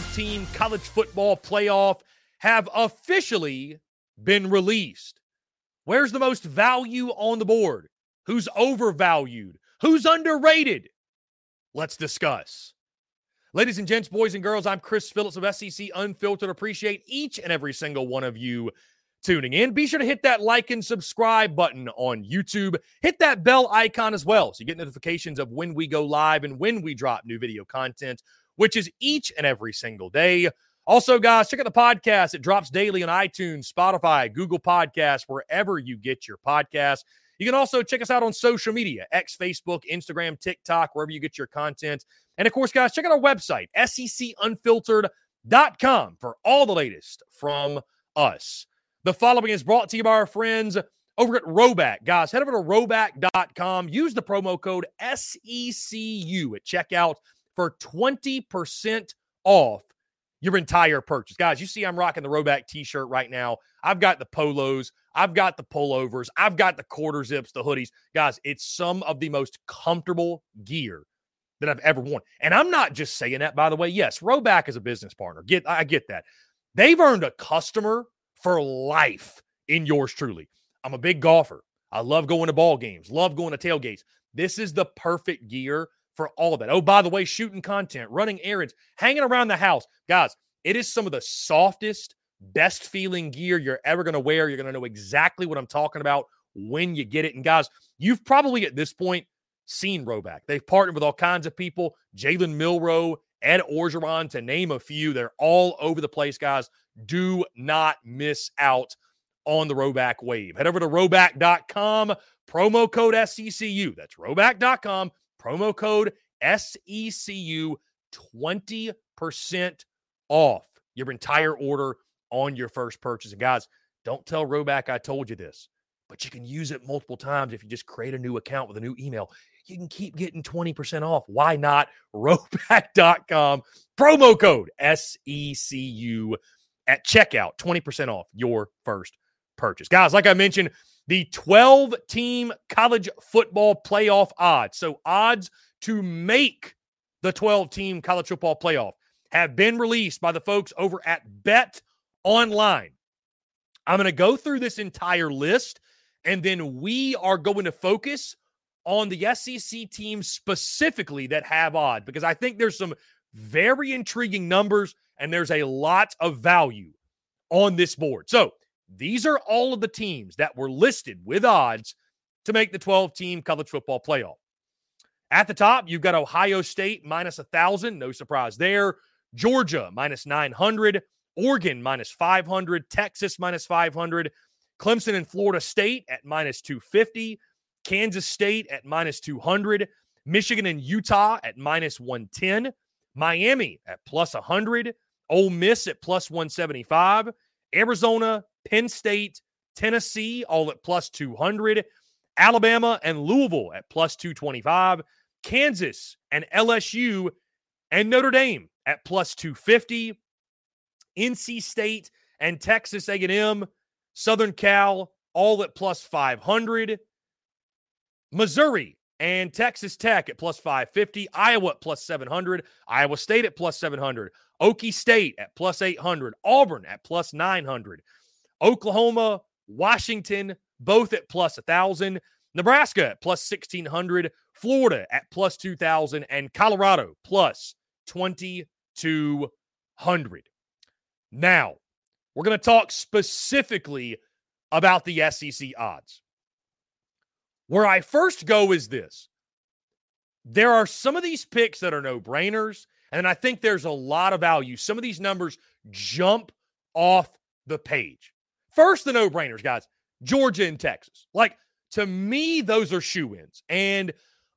12 team college football playoff have officially been released. Where's the most value on the board? Who's overvalued? Who's underrated? Let's discuss. Ladies and gents, boys and girls, I'm Chris Phillips of SEC Unfiltered. Appreciate each and every single one of you tuning in. Be sure to hit that like and subscribe button on YouTube. Hit that bell icon as well so you get notifications of when we go live and when we drop new video content, which is each and every single day. Also, guys, check out the podcast. It drops daily on iTunes, Spotify, Google Podcasts, wherever you get your podcasts. You can also check us out on social media X, Facebook, Instagram, TikTok, wherever you get your content. And of course, guys, check out our website, secunfiltered.com, for all the latest from us. The following is brought to you by our friends over at Rhoback. Guys, head over to rhoback.com. Use the promo code SECU at checkout for 20% off your entire purchase. Guys, you see I'm rocking the Rhoback t-shirt right now. I've got the polos, I've got the pullovers, I've got the quarter zips, the hoodies. Guys, it's some of the most comfortable gear that I've ever worn. And I'm not just saying that by the way. Yes, Rhoback is a business partner. Get I get that. They've earned a customer for life in yours truly. I'm a big golfer. I love going to ball games, love going to tailgates. This is the perfect gear for all of that. Oh, by the way, shooting content, running errands, hanging around the house. Guys, it is some of the softest, best feeling gear you're ever going to wear. You're going to know exactly what I'm talking about when you get it. And guys, you've probably at this point seen Rhoback. They've partnered with all kinds of people, Jalen Milroe, Ed Orgeron, to name a few. They're all over the place, guys. Do not miss out on the Rhoback wave. Head over to rhoback.com, promo code SECU. That's rhoback.com, promo code SECU, 20% off your entire order on your first purchase. And guys, don't tell Rhoback I told you this, but you can use it multiple times if you just create a new account with a new email. You can keep getting 20% off. Why not? Rhoback.com, promo code SECU at checkout, 20% off your first purchase. Guys, like I mentioned, the 12 team college football playoff odds. So, odds to make the 12 team college football playoff have been released by the folks over at Bet Online. I'm going to go through this entire list and then we are going to focus on the SEC teams specifically that have odds because I think there's some very intriguing numbers and there's a lot of value on this board. So, these are all of the teams that were listed with odds to make the 12 team college football playoff. At the top, you've got Ohio State minus 1,000. No surprise there. Georgia minus 900. Oregon minus 500. Texas minus 500. Clemson and Florida State at minus 250. Kansas State at minus 200. Michigan and Utah at minus 110. Miami at plus 100. Ole Miss at plus 175. Arizona, Penn State, Tennessee, all at plus 200. Alabama and Louisville at plus 225. Kansas and LSU and Notre Dame at plus 250. NC State and Texas A&M, Southern Cal, all at plus 500. Missouri and Texas Tech at plus 550. Iowa at plus 700. Iowa State at plus 700. Okie State at plus 800. Auburn at plus 900. Oklahoma, Washington, both at plus 1,000. Nebraska at plus 1,600. Florida at plus 2,000. And Colorado plus 2,200. Now, we're going to talk specifically about the SEC odds. Where I first go is this there are some of these picks that are no brainers, and I think there's a lot of value. Some of these numbers jump off the page. First, the no brainers, guys Georgia and Texas. Like, to me, those are shoe ins. And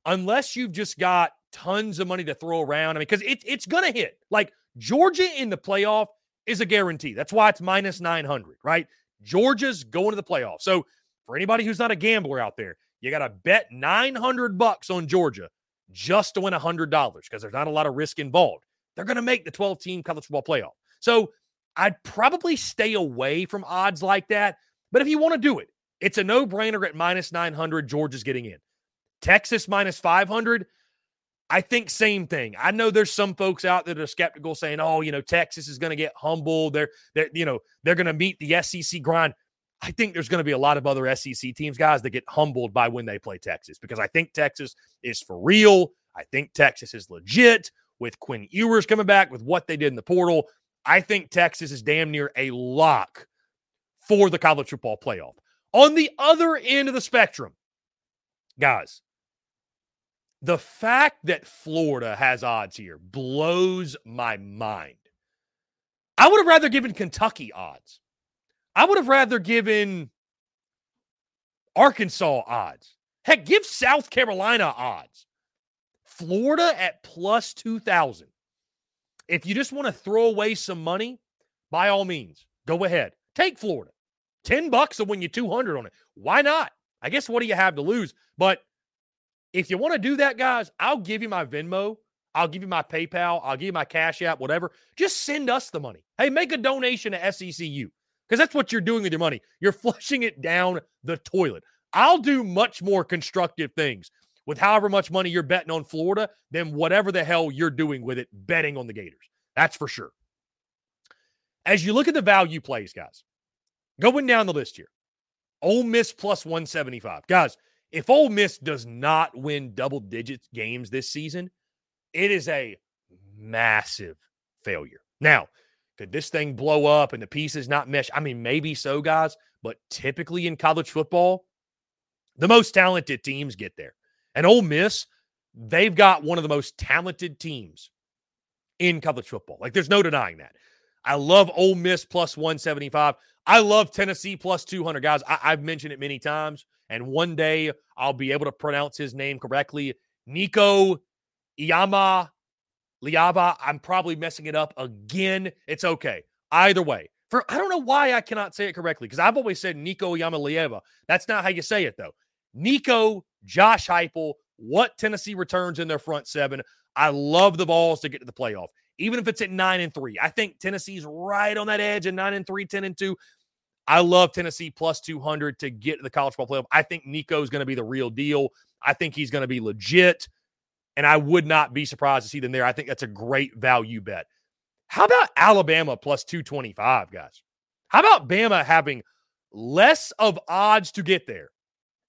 unless you've just got tons of money to throw around, I mean, because it, it's going to hit. Like, Georgia in the playoff is a guarantee. That's why it's minus 900, right? Georgia's going to the playoff. So, for anybody who's not a gambler out there, you got to bet 900 bucks on Georgia just to win $100 because there's not a lot of risk involved. They're going to make the 12 team college football playoff. So I'd probably stay away from odds like that. But if you want to do it, it's a no brainer at minus 900. Georgia's getting in. Texas minus 500. I think same thing. I know there's some folks out there that are skeptical saying, oh, you know, Texas is going to get humbled. They're, they're, you know, they're going to meet the SEC grind. I think there's going to be a lot of other SEC teams, guys, that get humbled by when they play Texas because I think Texas is for real. I think Texas is legit with Quinn Ewers coming back with what they did in the portal. I think Texas is damn near a lock for the college football playoff. On the other end of the spectrum, guys, the fact that Florida has odds here blows my mind. I would have rather given Kentucky odds. I would have rather given Arkansas odds. Heck, give South Carolina odds. Florida at plus 2,000. If you just want to throw away some money, by all means, go ahead. Take Florida. 10 bucks will win you 200 on it. Why not? I guess what do you have to lose? But if you want to do that, guys, I'll give you my Venmo. I'll give you my PayPal. I'll give you my Cash App, whatever. Just send us the money. Hey, make a donation to SECU because that's what you're doing with your money. You're flushing it down the toilet. I'll do much more constructive things with however much money you're betting on Florida than whatever the hell you're doing with it betting on the Gators. That's for sure. As you look at the value plays, guys, going down the list here, Ole Miss plus 175. Guys, if Ole Miss does not win double digits games this season, it is a massive failure. Now, could this thing blow up and the pieces not mesh? I mean, maybe so, guys, but typically in college football, the most talented teams get there. And Ole Miss, they've got one of the most talented teams in college football. Like, there's no denying that. I love Ole Miss plus 175. I love Tennessee plus 200. Guys, I- have mentioned it many times, and one day I'll be able to pronounce his name correctly. Nico Iyama Liava. I'm probably messing it up again. It's okay. Either way, for I don't know why I cannot say it correctly because I've always said Nico Lieva. That's not how you say it, though. Nico, Josh Heupel, what Tennessee returns in their front seven. I love the Vols to get to the playoff even if it's at nine and three. I think Tennessee's right on that edge at nine and three, 10 and two. I love Tennessee plus 200 to get to the college football playoff. I think Nico's going to be the real deal. I think he's going to be legit. And I would not be surprised to see them there. I think that's a great value bet. How about Alabama plus 225, guys? How about Bama having less of odds to get there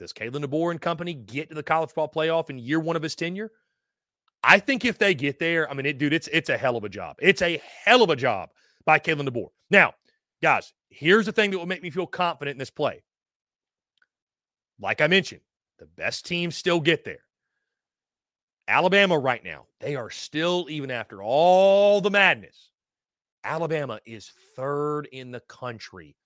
Does Kalen DeBoer and company get to the college football playoff in year one of his tenure? I think if they get there, I mean, it, dude, it's it's a hell of a job. It's a hell of a job by Kalen DeBoer. Now, guys, here's the thing that will make me feel confident in this play. Like I mentioned, the best teams still get there. Alabama, right now, they are still, even after all the madness, Alabama is third in the country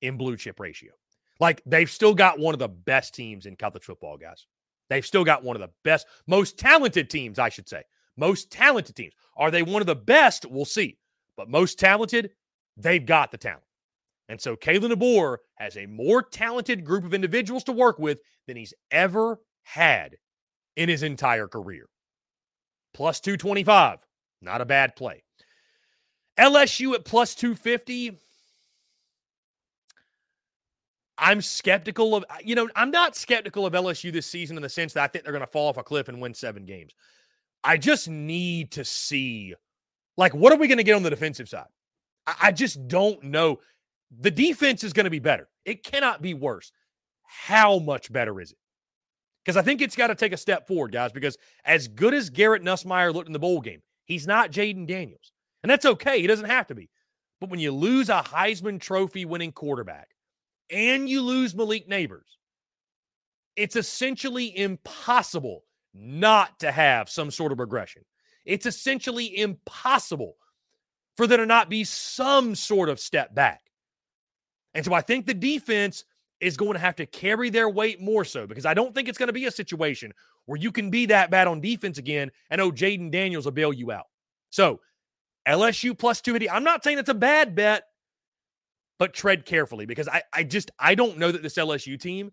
in blue chip ratio. Like they've still got one of the best teams in college football, guys. They've still got one of the best, most talented teams, I should say. Most talented teams. Are they one of the best? We'll see. But most talented, they've got the talent. And so Kalen DeBoer has a more talented group of individuals to work with than he's ever had in his entire career. Plus 225, not a bad play. LSU at plus 250. I'm skeptical of, you know, I'm not skeptical of LSU this season in the sense that I think they're going to fall off a cliff and win seven games. I just need to see, like, what are we going to get on the defensive side? I just don't know. The defense is going to be better. It cannot be worse. How much better is it? Because I think it's got to take a step forward, guys. Because as good as Garrett Nussmeier looked in the bowl game, he's not Jayden Daniels. And that's okay. He doesn't have to be. But when you lose a Heisman Trophy winning quarterback and you lose Malik Nabers, it's essentially impossible not to have some sort of regression. It's essentially impossible for there to not be some sort of step back. And so I think the defense is going to have to carry their weight more so because I don't think it's going to be a situation where you can be that bad on defense again and oh, Jayden Daniels will bail you out. So LSU plus 280. I'm not saying it's a bad bet, but tread carefully because I, I just I don't know that this LSU team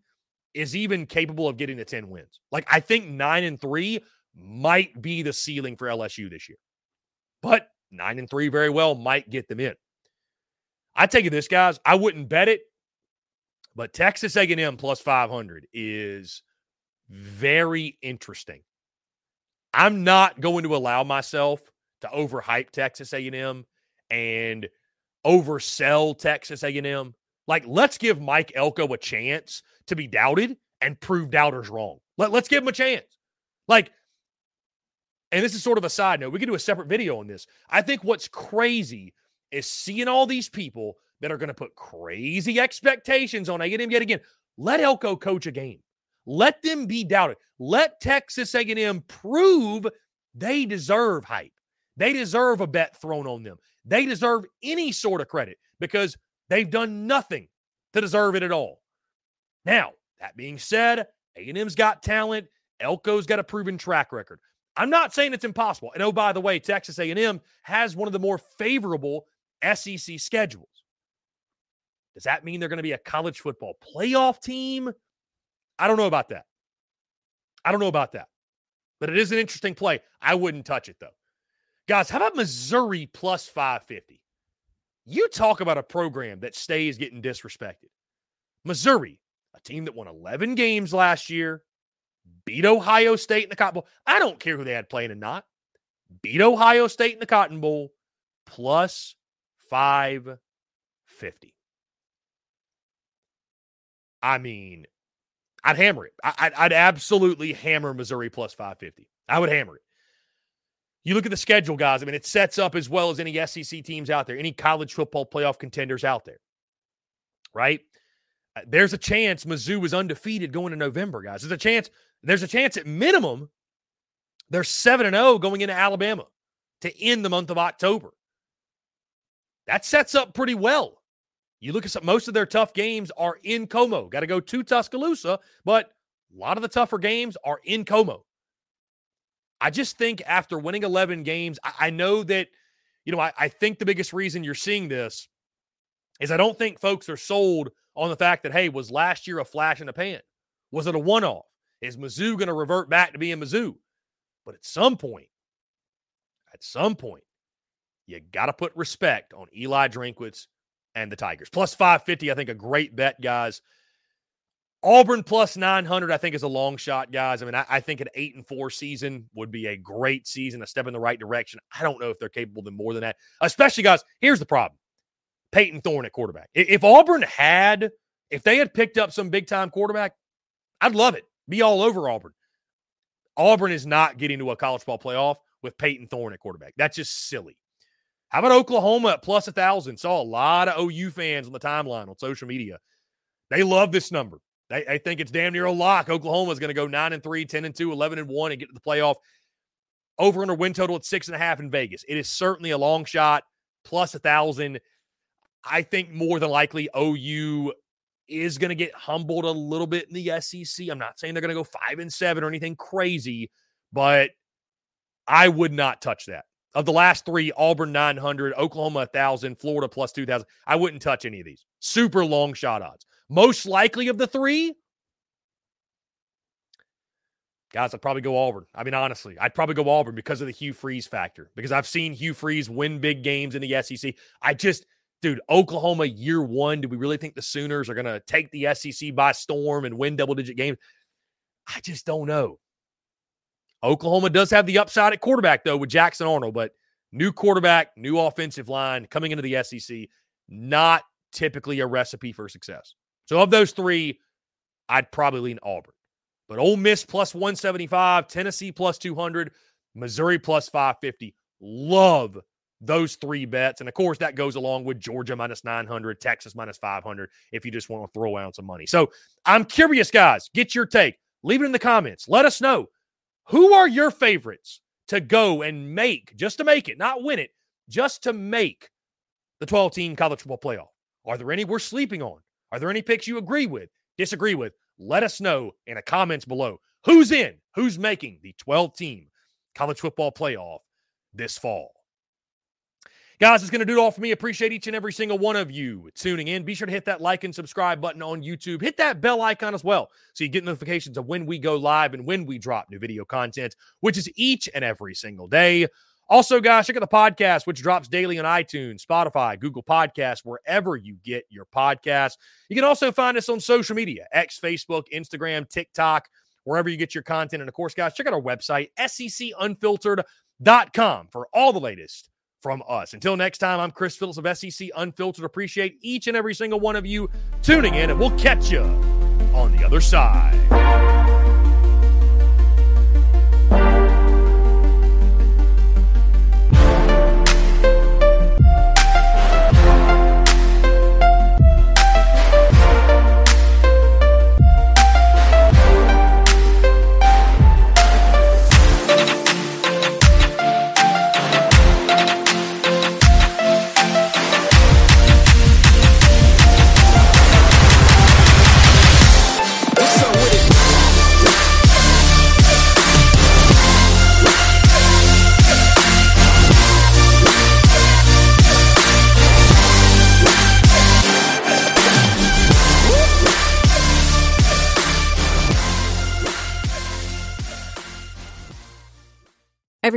is even capable of getting to 10 wins. Like I think nine and three might be the ceiling for LSU this year. But nine and three very well might get them in. I take you this, guys. I wouldn't bet it, but Texas A&M plus 500 is very interesting. I'm not going to allow myself to overhype Texas A&M and oversell Texas A&M Like, let's give Mike Elko a chance to be doubted and prove doubters wrong. Let, let's give him a chance. Like, and this is sort of a side note. We could do a separate video on this. I think what's crazy is seeing all these people that are going to put crazy expectations on A&M yet again. Let Elko coach a game. Let them be doubted. Let Texas A&M prove they deserve hype. They deserve a bet thrown on them. They deserve any sort of credit because they've done nothing to deserve it at all. Now, that being said, A&M's got talent. Elko's got a proven track record. I'm not saying it's impossible. And oh, by the way, Texas A&M has one of the more favorable SEC schedules. Does that mean they're going to be a college football playoff team? I don't know about that. I don't know about that. But it is an interesting play. I wouldn't touch it though. Guys, how about Missouri plus 550? You talk about a program that stays getting disrespected. Missouri, a team that won 11 games last year, beat Ohio State in the Cotton Bowl. I don't care who they had playing and not. Beat Ohio State in the Cotton Bowl plus 550. I mean, I'd hammer it. I, would absolutely hammer Missouri plus 550. I would hammer it. You look at the schedule, guys. I mean, it sets up as well as any SEC teams out there, any college football playoff contenders out there, right? Uh, there's a chance Mizzou is undefeated going to November, guys. There's a chance. There's a chance at minimum they're seven and zero oh going into Alabama to end the month of October. That sets up pretty well. You look at some, most of their tough games are in Como. Got to go to Tuscaloosa, but a lot of the tougher games are in Como. I just think after winning 11 games, I, I know that, you know, I, I think the biggest reason you're seeing this is I don't think folks are sold on the fact that, hey, was last year a flash in the pan? Was it a one off? Is Mizzou going to revert back to being Mizzou? But at some point, at some point, you got to put respect on Eli Drinkwitz and the Tigers. Plus 550, I think a great bet, guys. Auburn plus 900, I think, is a long shot, guys. I mean, I, I, think an eight and four season would be a great season, a step in the right direction. I don't know if they're capable of more than that, especially, guys. Here's the problem Payton Thorne at quarterback. If Auburn had, if they had picked up some big time quarterback, I'd love it. Be all over Auburn. Auburn is not getting to a college ball playoff with Payton Thorne at quarterback. That's just silly. How about Oklahoma at plus a thousand? Saw a lot of OU fans on the timeline on social media. They love this number. I, I think it's damn near a lock. Oklahoma is going to go 9 and 3, 10 and 2, 11 and 1 and get to the playoff. Over under win total at six and a half in Vegas. It is certainly a long shot, plus a thousand. I think more than likely OU is going to get humbled a little bit in the SEC. I'm not saying they're going to go five and seven or anything crazy, but I would not touch that. Of the last three, Auburn 900, Oklahoma 1,000, Florida plus 2,000. I wouldn't touch any of these. Super long shot odds. Most likely of the three, guys, I'd probably go Auburn. I mean, honestly, I'd probably go Auburn because of the Hugh Freeze factor, because I've seen Hugh Freeze win big games in the SEC. I just, dude, Oklahoma year one, do we really think the Sooners are going to take the SEC by storm and win double digit games? I just don't know. Oklahoma does have the upside at quarterback, though, with Jackson Arnold, but new quarterback, new offensive line coming into the SEC, not typically a recipe for success. So of those three, I'd probably lean Auburn. But Ole Miss plus 175, Tennessee plus 200, Missouri plus 550. Love those three bets. And of course, that goes along with Georgia minus 900, Texas minus 500, if you just want to throw out some money. So I'm curious, guys. Get your take. Leave it in the comments. Let us know who are your favorites to go and make, just to make it, not win it, just to make the 12 team college football playoff? Are there any we're sleeping on? Are there any picks you agree with, disagree with? Let us know in the comments below. Who's in? Who's making the 12 team college football playoff this fall? Guys, it's going to do it all for me. Appreciate each and every single one of you tuning in. Be sure to hit that like and subscribe button on YouTube. Hit that bell icon as well so you get notifications of when we go live and when we drop new video content, which is each and every single day. Also, guys, check out the podcast, which drops daily on iTunes, Spotify, Google Podcasts, wherever you get your podcasts. You can also find us on social media X, Facebook, Instagram, TikTok, wherever you get your content. And of course, guys, check out our website, secunfiltered.com, for all the latest from us. Until next time, I'm Chris Phillips of SEC Unfiltered. Appreciate each and every single one of you tuning in, and we'll catch you on the other side.